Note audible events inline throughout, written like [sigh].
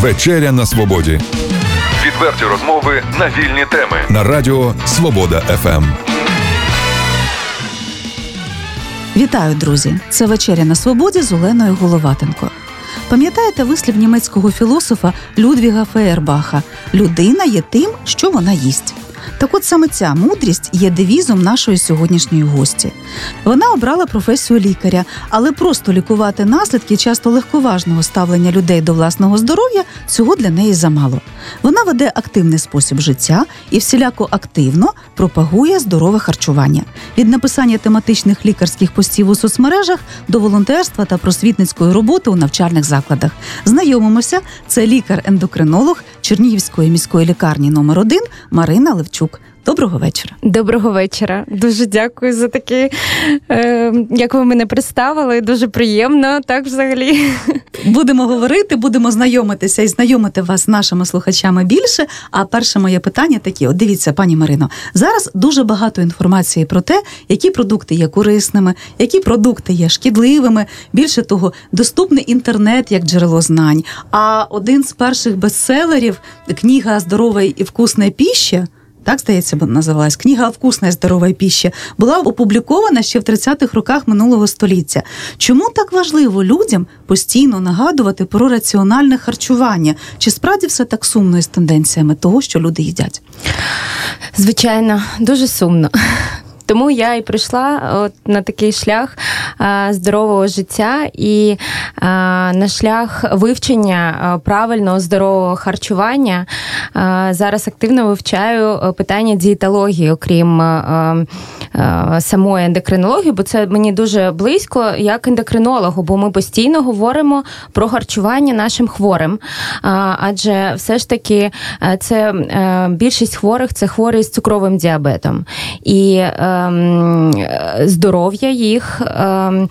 Вечеря на свободі. Відверті розмови на вільні теми. На радіо Свобода ФМ. Вітаю, друзі! Це вечеря на свободі з Оленою Головатенко. Пам'ятаєте вислів німецького філософа Людвіга Феєрбаха Людина є тим, що вона їсть. Так от саме ця мудрість є девізом нашої сьогоднішньої гості. Вона обрала професію лікаря, але просто лікувати наслідки часто легковажного ставлення людей до власного здоров'я цього для неї замало. Вона веде активний спосіб життя і всіляко активно пропагує здорове харчування від написання тематичних лікарських постів у соцмережах до волонтерства та просвітницької роботи у навчальних закладах. Знайомимося, це лікар-ендокринолог Чернігівської міської лікарні номер 1 Марина Левчук. Доброго вечора. Доброго вечора. Дуже дякую за таке, е, як ви мене представили. Дуже приємно, так взагалі. Будемо говорити, будемо знайомитися і знайомити вас з нашими слухачами більше. А перше моє питання такі: от дивіться, пані Марино, зараз дуже багато інформації про те, які продукти є корисними, які продукти є шкідливими. Більше того, доступний інтернет як джерело знань. А один з перших бестселерів книга здорова і вкусна піща так здається, називалась книга «Вкусна і здорова піща», була опублікована ще в 30-х роках минулого століття. Чому так важливо людям постійно нагадувати про раціональне харчування? Чи справді все так сумно із тенденціями того, що люди їдять? Звичайно, дуже сумно. Тому я і прийшла от на такий шлях здорового життя і на шлях вивчення правильного здорового харчування. Зараз активно вивчаю питання дієтології, окрім самої ендокринології, бо це мені дуже близько, як ендокринологу, бо ми постійно говоримо про харчування нашим хворим. Адже все ж таки це більшість хворих це хворі з цукровим діабетом. І е, здоров'я їх ем,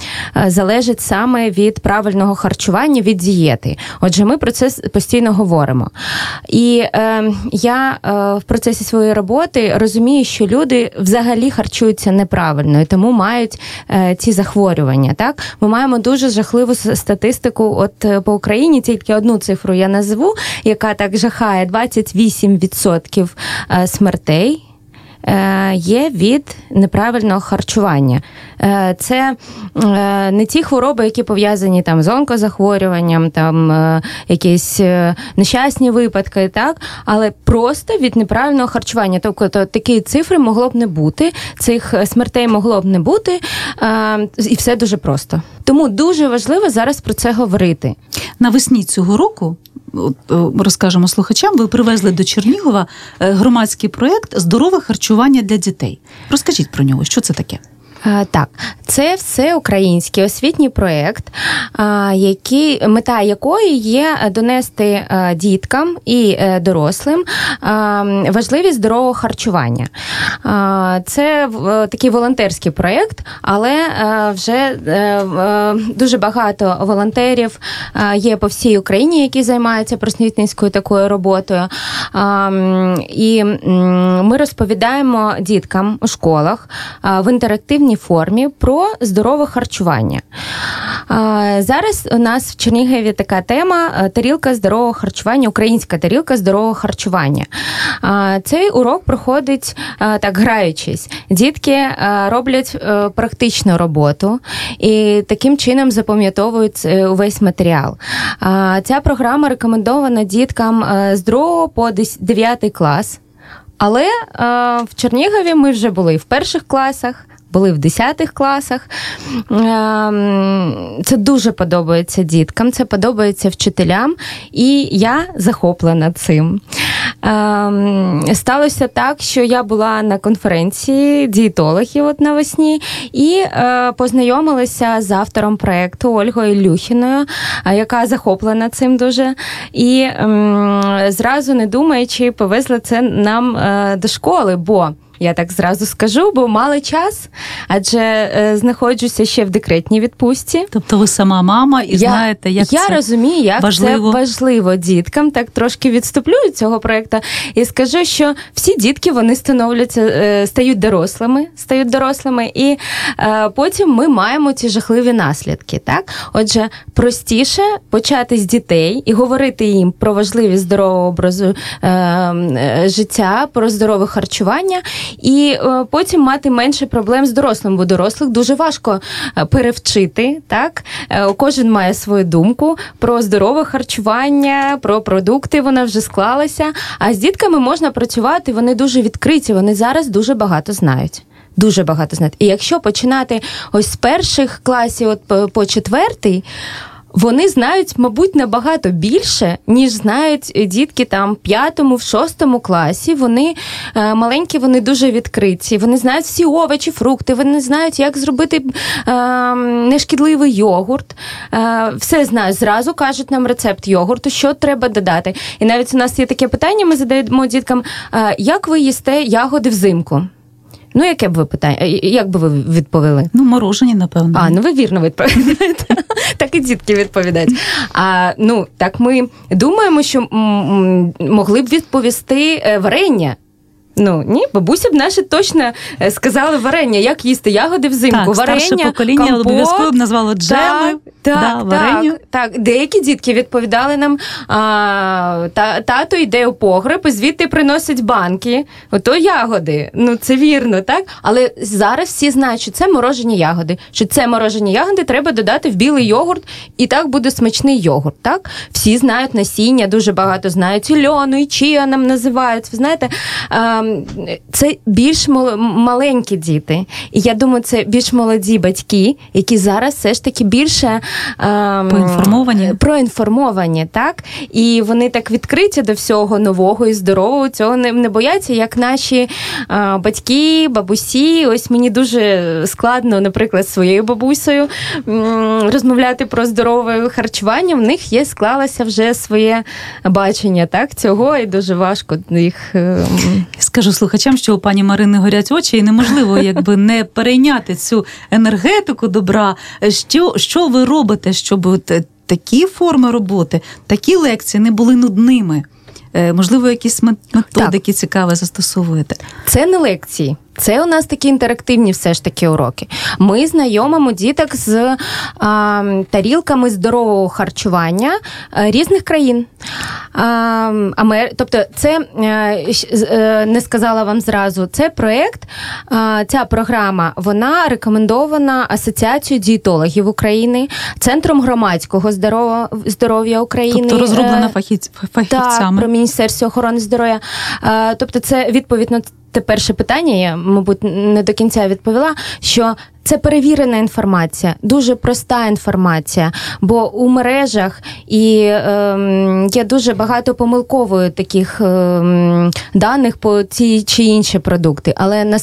залежить саме від правильного харчування, від дієти. Отже, ми про це постійно говоримо. І ем, я е, в процесі своєї роботи розумію, що люди взагалі харчуються неправильно і тому мають е, ці захворювання. Так, ми маємо дуже жахливу статистику. От е, по Україні тільки одну цифру я назву, яка так жахає: 28% смертей. Е, є від неправильного харчування. Е, це е, не ті хвороби, які пов'язані там з онкозахворюванням, там якісь нещасні випадки, так, але просто від неправильного харчування. Тобто такі цифри могло б не бути, цих смертей могло б не бути, і все дуже просто. Тому дуже важливо зараз про це говорити. Навесні цього року розкажемо слухачам, ви привезли до Чернігова е, громадський проєкт Здорове харчування для дітей. Розкажіть про нього, що це таке? Е, так, це все український освітній проєкт, який мета якої є донести е, діткам і е, дорослим важливість здорового харчування. Це такий волонтерський проєкт, але вже дуже багато волонтерів є по всій Україні, які займаються просвітницькою такою роботою. І ми розповідаємо діткам у школах в інтерактивній формі про здорове харчування. Зараз у нас в Чернігові така тема е, тарілка здорового харчування, українська тарілка здорового харчування. Цей урок проходить е, так, граючись. Дітки е, роблять практичну роботу і таким чином запам'ятовують увесь матеріал. Ця програма рекомендована діткам з 2 по 9 клас. Але в Чернігові ми вже були в перших класах, були в 10 класах. Ем, це дуже подобається діткам, це подобається вчителям, і я захоплена цим. Ем, сталося так, що я була на конференції дієтологів от навесні і е, познайомилася з автором проєкту Ольгою Люхіною, яка захоплена цим дуже. І ем, зразу не думаючи, повезла це нам е, до школи. бо Я так зразу скажу, бо мали час, адже е, знаходжуся ще в декретній відпустці. Тобто ви сама мама і я, знаєте, як я це розумію, як важливо. це важливо діткам. Так трошки відступлю від цього проекту і скажу, що всі дітки вони становляться, е, стають дорослими, стають дорослими, і е, потім ми маємо ці жахливі наслідки. Так, отже, простіше почати з дітей і говорити їм про важливість здорового образу е, е, життя, про здорове харчування, і е, потім мати менше проблем з дорослим, бо дорослих дуже важко е, перевчити. Так, Е, кожен має свою думку про здорове харчування, про продукти. Вона вже склалася. А з дітками можна працювати. Вони дуже відкриті. Вони зараз дуже багато знають. Дуже багато знають. І якщо починати ось з перших класів, от по четвертий. Вони знають, мабуть, набагато більше, ніж знають дітки там п'ятому, в шостому класі. Вони е, маленькі, вони дуже відкриті. Вони знають всі овочі, фрукти. Вони знають, як зробити е, нешкідливий йогурт. Е, все знають. Зразу кажуть нам рецепт йогурту, що треба додати. І навіть у нас є таке питання. Ми задаємо діткам: як ви їсте ягоди взимку? Ну, яке б ви питання? Як би ви відповіли? Ну, морожені, напевно. А, ну ви вірно відповідаєте. [laughs] Так і дітки відповідають. А ну так ми думаємо, що могли б відповісти е, варення. Ну ні, бабуся б наші точно е, сказали варення, як їсти ягоди взимку. Так, варення, старше покоління обов'язково б назвало джеми, так, да, вареню. Так, так, деякі дітки відповідали нам: а, та, тато йде у погреб і звідти приносить банки. Ото ягоди. Ну це вірно, так? Але зараз всі знають, що це морожені ягоди. Що це морожені ягоди треба додати в білий йогурт, і так буде смачний йогурт. Так, всі знають насіння, дуже багато знають і льону, і чия нам називають. Ви знаєте. А, це більш маленькі діти. І я думаю, це більш молоді батьки, які зараз все ж таки більше ем, поінформовані. проінформовані, так? І вони так відкриті до всього нового і здорового. Цього не, не бояться, як наші е, батьки, бабусі. Ось мені дуже складно, наприклад, з своєю бабусею м, розмовляти про здорове харчування. В них є склалося вже своє бачення так, цього, і дуже важко їх. Е, Скажу слухачам, що у пані Марини горять очі, і неможливо якби не перейняти цю енергетику добра. Що, що ви робите, щоб от такі форми роботи, такі лекції не були нудними? Е, Можливо, якісь методики Так. цікаві застосовуєте? Це не лекції. Це у нас такі інтерактивні все ж таки уроки. Ми знайомимо діток з а, тарілками здорового харчування а, різних країн. Амер... Тобто, це е, не сказала вам зразу. Це проект, ця програма вона рекомендована Асоціацією дієтологів України, Центром громадського здоров'я України. Тобто розроблена фахівцями. Так, про Міністерство охорони здоров'я. Тобто, це відповідь на те перше питання, я, мабуть, не до кінця відповіла, що це перевірена інформація, дуже проста інформація. Бо у мережах і е, є дуже багато помилкової таких е, даних по ці чи інші продукти. Але на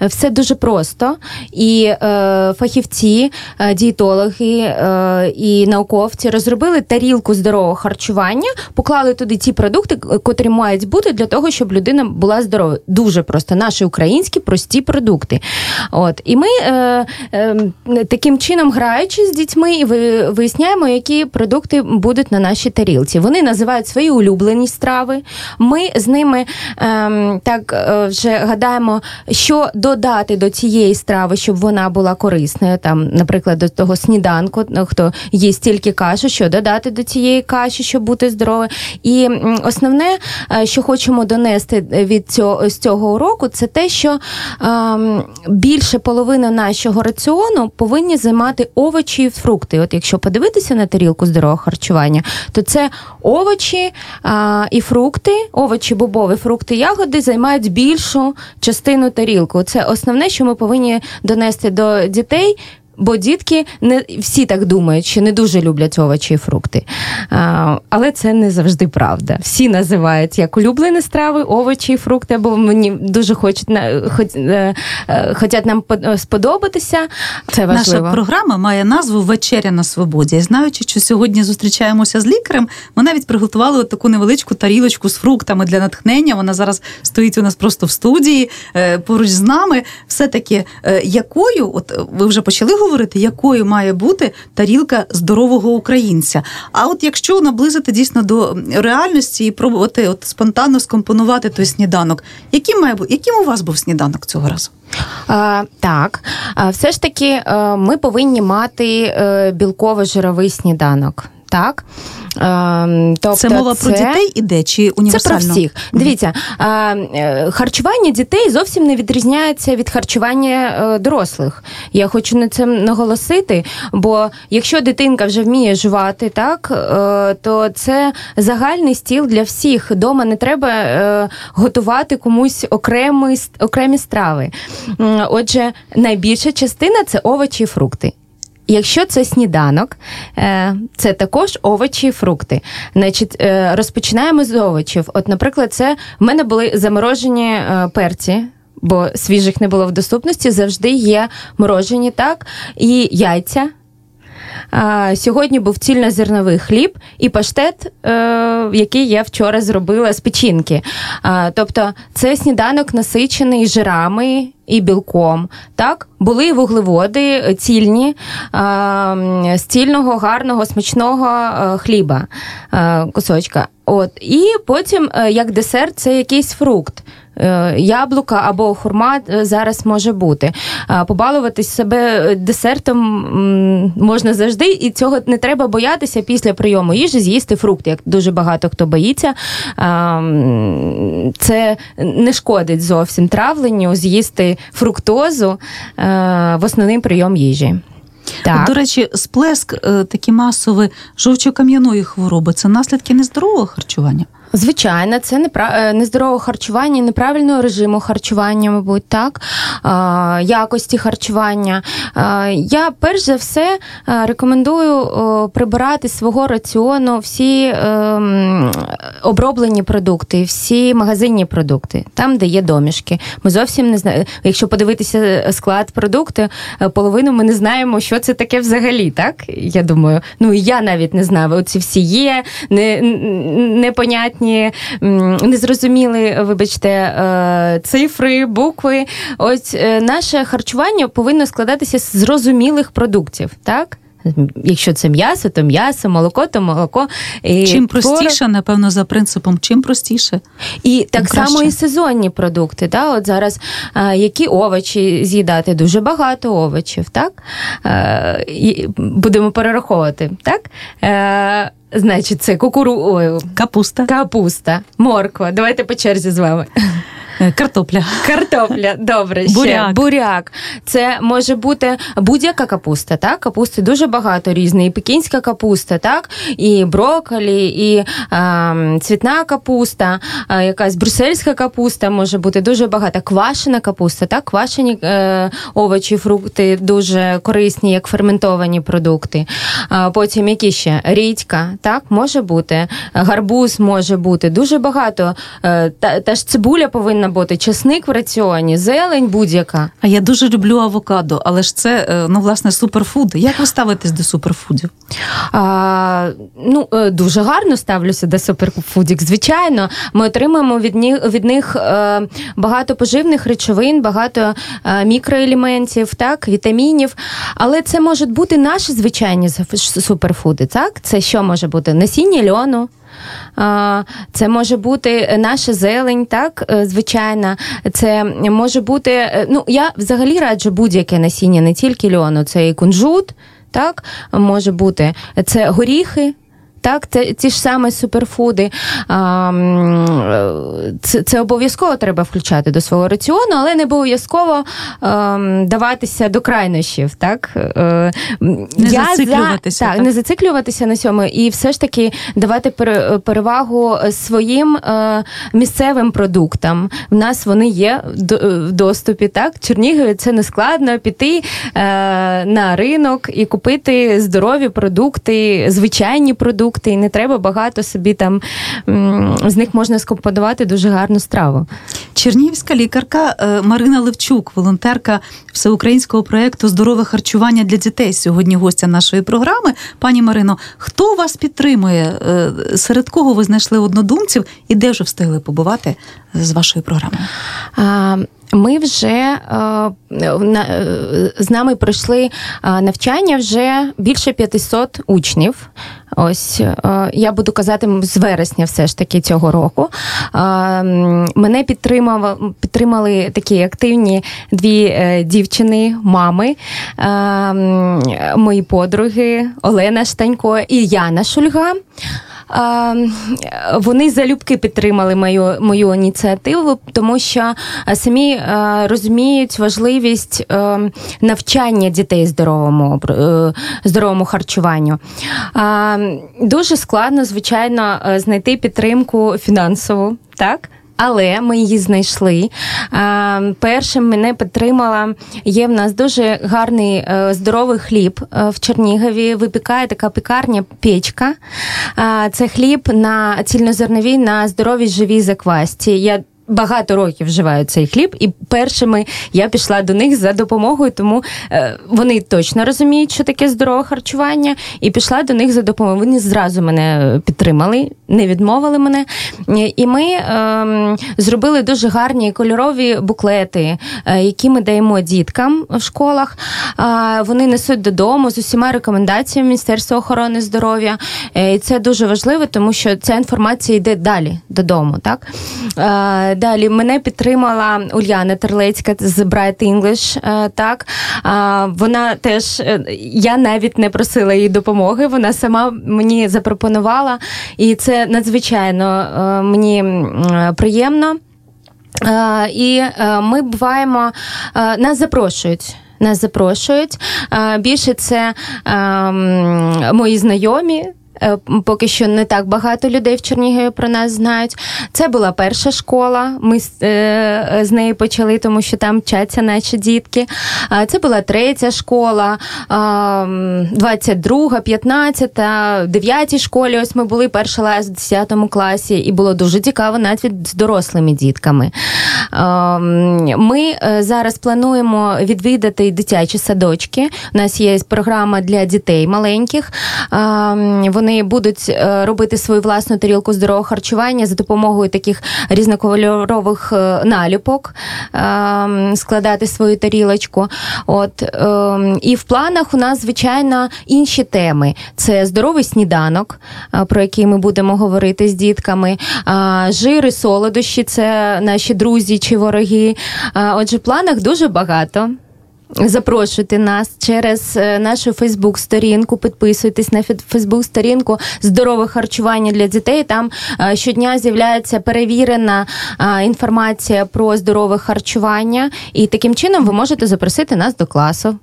все дуже просто. І е, фахівці, е, дієтологи е, і науковці розробили тарілку здорового харчування, поклали туди ті продукти, котрі мають бути для того, щоб людина була здорова. Дуже просто наші українські прості продукти. От і ми. Е, таким чином граючи з дітьми і виясняємо, які продукти будуть на нашій тарілці. Вони називають свої улюблені страви. Ми з ними ем, так е, вже гадаємо, що додати до цієї страви, щоб вона була корисною. Там, наприклад, до того сніданку, ну, хто їсть тільки кашу, що додати до цієї каші, щоб бути здоровим. І основне, е, що хочемо донести від цього уроку, це те, що ем, більше половини нашого раціону повинні займати овочі і фрукти. От якщо подивитися на тарілку здорового харчування, то це овочі а, і фрукти, овочі, бобові, фрукти, ягоди займають більшу частину тарілку. Це основне, що ми повинні донести до дітей. Бо дітки не всі так думають, що не дуже люблять овочі і фрукти. А, але це не завжди правда. Всі називають як улюблені страви, овочі і фрукти, або мені дуже хочуть хоч, е, е, хочуть нам сподобатися. Це важливо. Наша програма має назву Вечеря на свободі. І знаючи, що сьогодні зустрічаємося з лікарем, ми навіть приготували от таку невеличку тарілочку з фруктами для натхнення. Вона зараз стоїть у нас просто в студії е, поруч з нами. Все таки, якою, от ви вже почали говорити, якою має бути тарілка здорового українця. А от якщо наблизити дійсно до реальності і пробувати от спонтанно скомпонувати той сніданок, яким має бути, яким у вас був сніданок цього разу? А, Так, все ж таки, е, ми повинні мати е, білково-жировий сніданок. Так, Ем, тобто Це мова це... про дітей іде чи універсально? Це про всіх. Дивіться, е, харчування дітей зовсім не відрізняється від харчування е, дорослих. Я хочу на це наголосити, бо якщо дитинка вже вміє жувати, так е, то це загальний стіл для всіх. Дома не треба готувати комусь окремі, окремі страви. Отже, найбільша частина це овочі і фрукти. Якщо це сніданок, е, це також овочі і фрукти. Значить, е, розпочинаємо з овочів. От, наприклад, це в мене були заморожені е, перці. Бо свіжих не було в доступності, завжди є морожені, так, і яйця. А, Сьогодні був цільнозерновий хліб і паштет, е, який я вчора зробила з печінки. А, Тобто це сніданок насичений жирами і білком. Так, були вуглеводи цільні а, з цільного, гарного, смачного е, хліба а, кусочка. От і потім, е, як десерт, це якийсь фрукт. Е, яблука або хурма зараз може бути. Побалуватись себе десертом можна завжди, і цього не треба боятися після прийому їжі з'їсти фрукт, як дуже багато хто боїться. Це не шкодить зовсім травленню, з'їсти фруктозу е, в основний прийом їжі. Так. До речі, сплеск е, такі масові жовчокам'яної хвороби це наслідки нездорового харчування. Звичайно, це непра... Е, нездорове харчування, неправильного режиму харчування, мабуть, так, якості харчування. Я перш за все е, рекомендую прибирати свого раціону всі ем, оброблені продукти, всі магазинні продукти, там, де є домішки. Ми зовсім не знаємо. Якщо подивитися склад продукту, е, половину ми не знаємо, що це таке взагалі. Так я думаю, ну і я навіть не знаю. Оці всі є, не, непонятні непонятні, незрозуміли, вибачте, е, цифри, букви. Ось е, наше харчування повинно складатися з зрозумілих продуктів, так? Якщо це м'ясо, то м'ясо, молоко, то молоко. І Чим простіше, напевно, за принципом, чим простіше. І так краще. само і сезонні продукти. Так? От зараз які овочі з'їдати? Дуже багато овочів, так? І Будемо перераховувати. так? Значить, це кукуру... Капуста. Капуста, морква. Давайте по черзі з вами. Е, картопля. Картопля, добре. ще. Буряк. Буряк. Це може бути будь-яка капуста. так? Капусти дуже багато різної. І пекінська капуста, так? І брокколі, і а, цвітна капуста, а, якась брюссельська капуста може бути дуже багато. Квашена капуста, так? Квашені е, овочі, фрукти дуже корисні, як ферментовані продукти. Потім які ще? Рідька, так, може бути. Гарбуз може бути. Дуже багато. Е, та, та ж цибуля повинна повинна бути чесник в раціоні, зелень будь-яка. А я дуже люблю авокадо, але ж це е, ну власне суперфуд. Як ви ставитесь до суперфудів? А, Ну е, дуже гарно ставлюся до суперфудів. Звичайно, ми отримуємо від них від них е, багато поживних речовин, багато мікроелементів, так, вітамінів. Але це можуть бути наші звичайні суперфуди. Так, це що може бути? Насіння льону. Це може бути наша зелень, так, звичайна. Це може бути. Е, ну, я взагалі раджу будь-яке насіння, не тільки льону, це і кунжут, так, може бути. Це горіхи. Так, це ті ж саме суперфуди. Це це обов'язково треба включати до свого раціону, але не обов'язково даватися до крайнощів. Так? Е, не Я зациклюватися. За, так, так, не зациклюватися на цьому, і все ж таки давати перевагу своїм е, місцевим продуктам. В нас вони є в доступі. Так, Чернігові це не складно піти е, на ринок і купити здорові продукти, звичайні продукти, і не треба багато собі там з них можна скомпонувати дуже гарну страву. Чернігівська лікарка е, Марина Левчук, волонтерка всеукраїнського проєкту Здорове харчування для дітей. Сьогодні гостя нашої програми. Пані Марино, хто вас підтримує? Е, серед кого ви знайшли однодумців і де вже встигли побувати з вашою програмою? Ми вже е, з нами пройшли навчання вже більше 500 учнів. Ось я буду казати з вересня, все ж таки цього року. Мене підтримав, підтримали такі активні дві е, дівчини, мами, мої подруги Олена Штанько і Яна Шульга. Вони залюбки підтримали мою мою ініціативу, тому що самі е, розуміють важливість е, навчання дітей здоровому е, здоровому харчуванню. Дуже складно, звичайно, знайти підтримку фінансову, так але ми її знайшли. Першим мене підтримала. Є в нас дуже гарний е, здоровий хліб е, в Чернігові. Випікає така пікарня печка. Це хліб на цільнозерновій на здоровій живій заквасті. Я багато років вживають цей хліб, і першими я пішла до них за допомогою, тому е, вони точно розуміють, що таке здорове харчування, і пішла до них за допомогою. Вони зразу мене підтримали, не відмовили мене. І ми е, зробили дуже гарні кольорові буклети, е, які ми даємо діткам в школах. Е, вони несуть додому з усіма рекомендаціями Міністерства охорони здоров'я. Е, і це дуже важливо, тому що ця інформація йде далі додому. Так? Далі мене підтримала Ульяна Терлецька з Bright English. Е, так вона теж е, я навіть не просила її допомоги. Вона сама мені запропонувала, і це надзвичайно е, мені приємно. І ми буваємо, нас запрошують. Нас запрошують. Більше це ем, мої знайомі, поки що не так багато людей в Чернігові про нас знають. Це була перша школа. Ми е, з неї почали, тому що там вчаться наші дітки. Це була третя школа, 22, 15, 9 школі. Ось ми були перший раз в 10 класі, і було дуже цікаво навіть з дорослими дітками. Ми е, зараз плануємо відвідати дитячі садочки. У нас є програма для дітей маленьких. Вони вони будуть е, робити свою власну тарілку здорового харчування за допомогою таких різнокольорових е, наліпок, ем, складати свою тарілочку. От ем, і в планах у нас звичайно інші теми: це здоровий сніданок, е, про який ми будемо говорити з дітками, жири, солодощі це наші друзі чи вороги. Отже, в планах дуже багато. Запрошуйте нас через е, нашу Фейсбук-сторінку, підписуйтесь на Фейсбук-сторінку здорове харчування для дітей. Там е, щодня з'являється перевірена е, інформація про здорове харчування, і таким чином ви можете запросити нас до класу.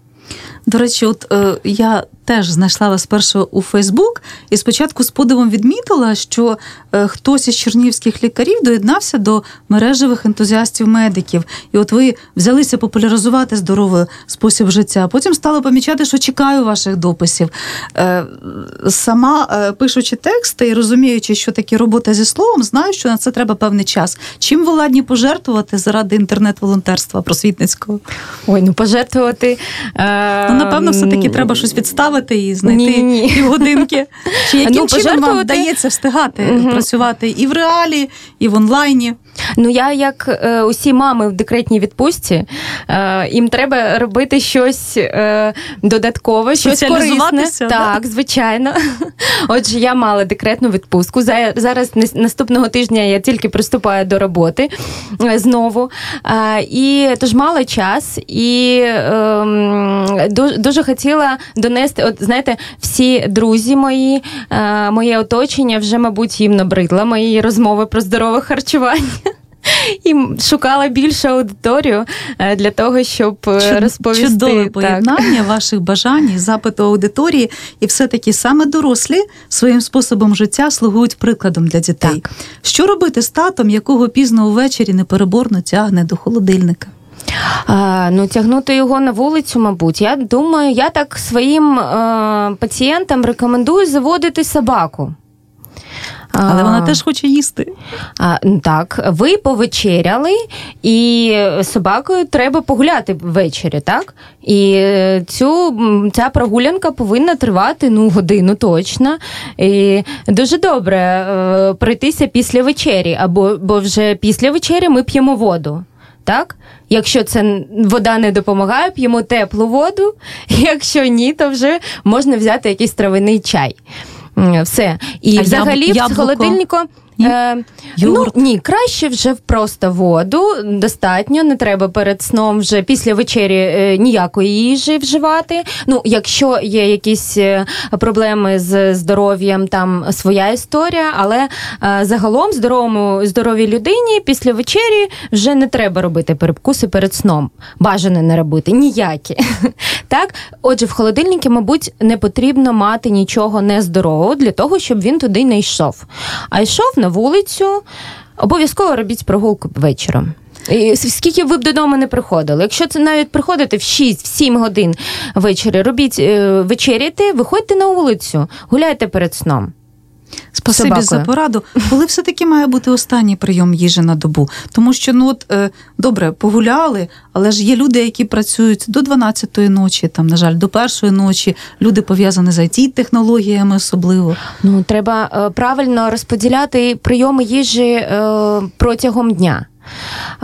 До речі, от е, я теж знайшла вас спершу у Фейсбук, і спочатку з подивом відмітила, що е, хтось із чернігівських лікарів доєднався до мережевих ентузіастів-медиків. І от ви взялися популяризувати здоровий спосіб життя. Потім стали помічати, що чекаю ваших дописів. Е, сама е, пишучи тексти і розуміючи, що таке робота зі словом, знаю, що на це треба певний час. Чим ви ладні пожертвувати заради інтернет-волонтерства просвітницького? Ой, ну пожертвувати. Ну, напевно, все-таки треба щось відставити і знайти ні, півгодинки. [laughs] Чи яким ну, чином вам вдається встигати угу. працювати і в реалі, і в онлайні? Ну я як е, усі мами в декретній відпустці, е, їм треба робити щось е, додаткове, щось корисне. Так, да? звичайно. [laughs] Отже, я мала декретну відпустку. Зараз наступного тижня я тільки приступаю до роботи е, знову. Е, і тож мала час і ем, дуже дуже, хотіла донести. От знаєте, всі друзі мої, е, моє оточення вже, мабуть, їм набридла мої розмови про здорове харчування. І шукала більшу аудиторію е, для того, щоб е, розповісти. Чудове поєднання ваших бажань, і запиту аудиторії, і все-таки саме дорослі своїм способом життя слугують прикладом для дітей. Так. Що робити з татом, якого пізно увечері непереборно тягне до холодильника? А, ну, тягнути його на вулицю, мабуть. Я думаю, я так своїм е, пацієнтам рекомендую заводити собаку. Але вона теж хоче їсти. А, так, ви повечеряли, і собакою треба погуляти ввечері, так? І е, цю, ця прогулянка повинна тривати ну, годину точно. І дуже добре е, пройтися після вечері, або бо вже після вечері ми п'ємо воду. Так? Якщо це вода не допомагає, п'ємо теплу воду. [laughs] Якщо ні, то вже можна взяти якийсь травяний чай. Все. І А взагалі яб- в яблуко? Ні? Е? Ну, ні, краще вже просто воду. Достатньо, не треба перед сном вже після вечері е, ніякої їжі вживати. Ну, якщо є якісь е, проблеми з здоров'ям, там своя історія, але е, загалом здоровому здоровій людині після вечері вже не треба робити перекуси перед сном. Бажано не робити ніякі. [laughs] Так, отже, в холодильнику, мабуть, не потрібно мати нічого нездорового для того, щоб він туди не йшов. А йшов на вулицю, обов'язково робіть прогулку вечором. І скільки ви б додому не приходили. Якщо це навіть приходите в 6-7 годин ввечері, робіть е, вечеряти, виходьте на вулицю, гуляйте перед сном. Спасибі собакою. за пораду. Коли все-таки має бути останній прийом їжі на добу? Тому що ну от е, добре, погуляли, але ж є люди, які працюють до 12-ї ночі, там, на жаль, до першої ночі. Люди пов'язані з it технологіями особливо. Ну, треба е, правильно розподіляти прийоми їжі е, протягом дня.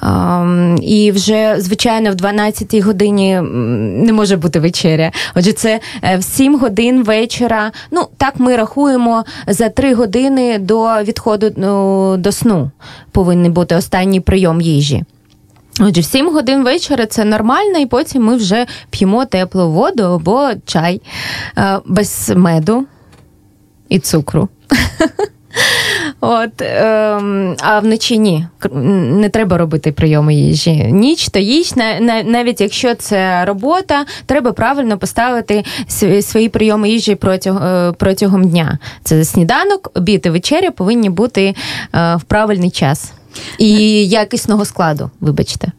Ем, і вже, звичайно, в 12 годині не може бути вечеря. Отже, це в 7 годин вечора. Ну, так ми рахуємо за 3 години до відходу ну, до сну повинен бути останній прийом їжі. Отже, в 7 годин вечора це нормально, і потім ми вже п'ємо теплу воду або чай е, без меду і цукру. [laughs] От, ем, а вночі ні. Не треба робити прийоми їжі. Ніч то їж, на- на- навіть якщо це робота, треба правильно поставити свої прийоми їжі протяг, е, протягом дня. Це сніданок, обід і вечеря повинні бути е, в правильний час. І якісного складу, вибачте.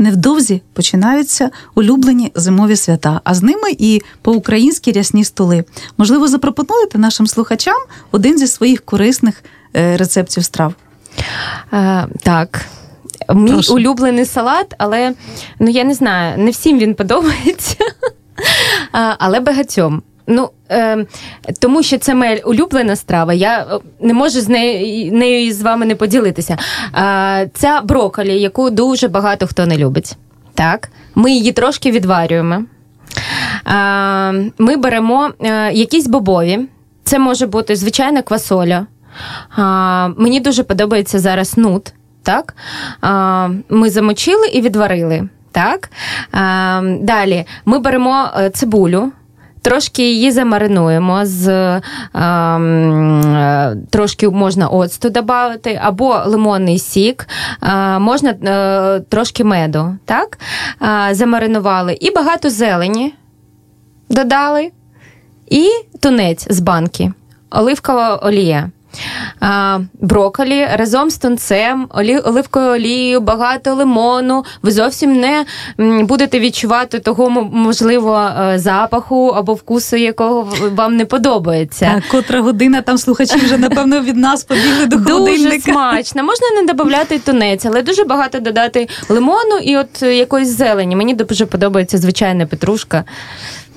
Невдовзі починаються улюблені зимові свята, а з ними і по-українськи рясні столи. Можливо, запропонуєте нашим слухачам один зі своїх корисних е, рецептів страв. Е, так. Мій Прошу. улюблений салат, але ну я не знаю, не всім він подобається, [laughs] але багатьом. Ну, е, тому що це моя улюблена страва, я е, не можу з нею, нею з вами не поділитися. Е, ця брокколі, яку дуже багато хто не любить. Так, ми її трошки відварюємо. Е, ми беремо е, якісь бобові. Це може бути звичайна квасоля. А, мені дуже подобається зараз нут. Так? А, ми замочили і відварили. Так? А, далі ми беремо е, цибулю. Трошки її замаринуємо з е, е, трошки можна оцту додати, або лимонний сік, е, можна е, трошки меду. Так? Е, замаринували. І багато зелені додали, і тунець з банки, оливкова олія. А, брокколі разом з тунцем, олі, оливковою олією, багато лимону. Ви зовсім не будете відчувати того, можливо, е, запаху або вкусу, якого вам не подобається. Так, котра година там слухачі вже напевно від нас побігли до Дуже смачно. Можна не додати тунець, але дуже багато додати лимону і от е, якоїсь зелені. Мені дуже подобається звичайна петрушка,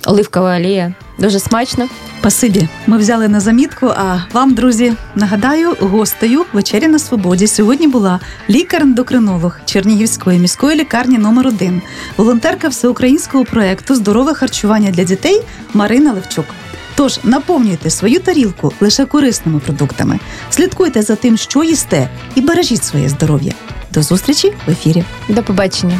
оливкова олія. Дуже смачно. Спасибі. Ми взяли на замітку. А вам, друзі, нагадаю, гостею вечері на свободі сьогодні була лікар-ендокринолог Чернігівської міської лікарні номер 1 волонтерка всеукраїнського проекту Здорове харчування для дітей Марина Левчук. Тож наповнюйте свою тарілку лише корисними продуктами. Слідкуйте за тим, що їсте, і бережіть своє здоров'я. До зустрічі в ефірі. До побачення.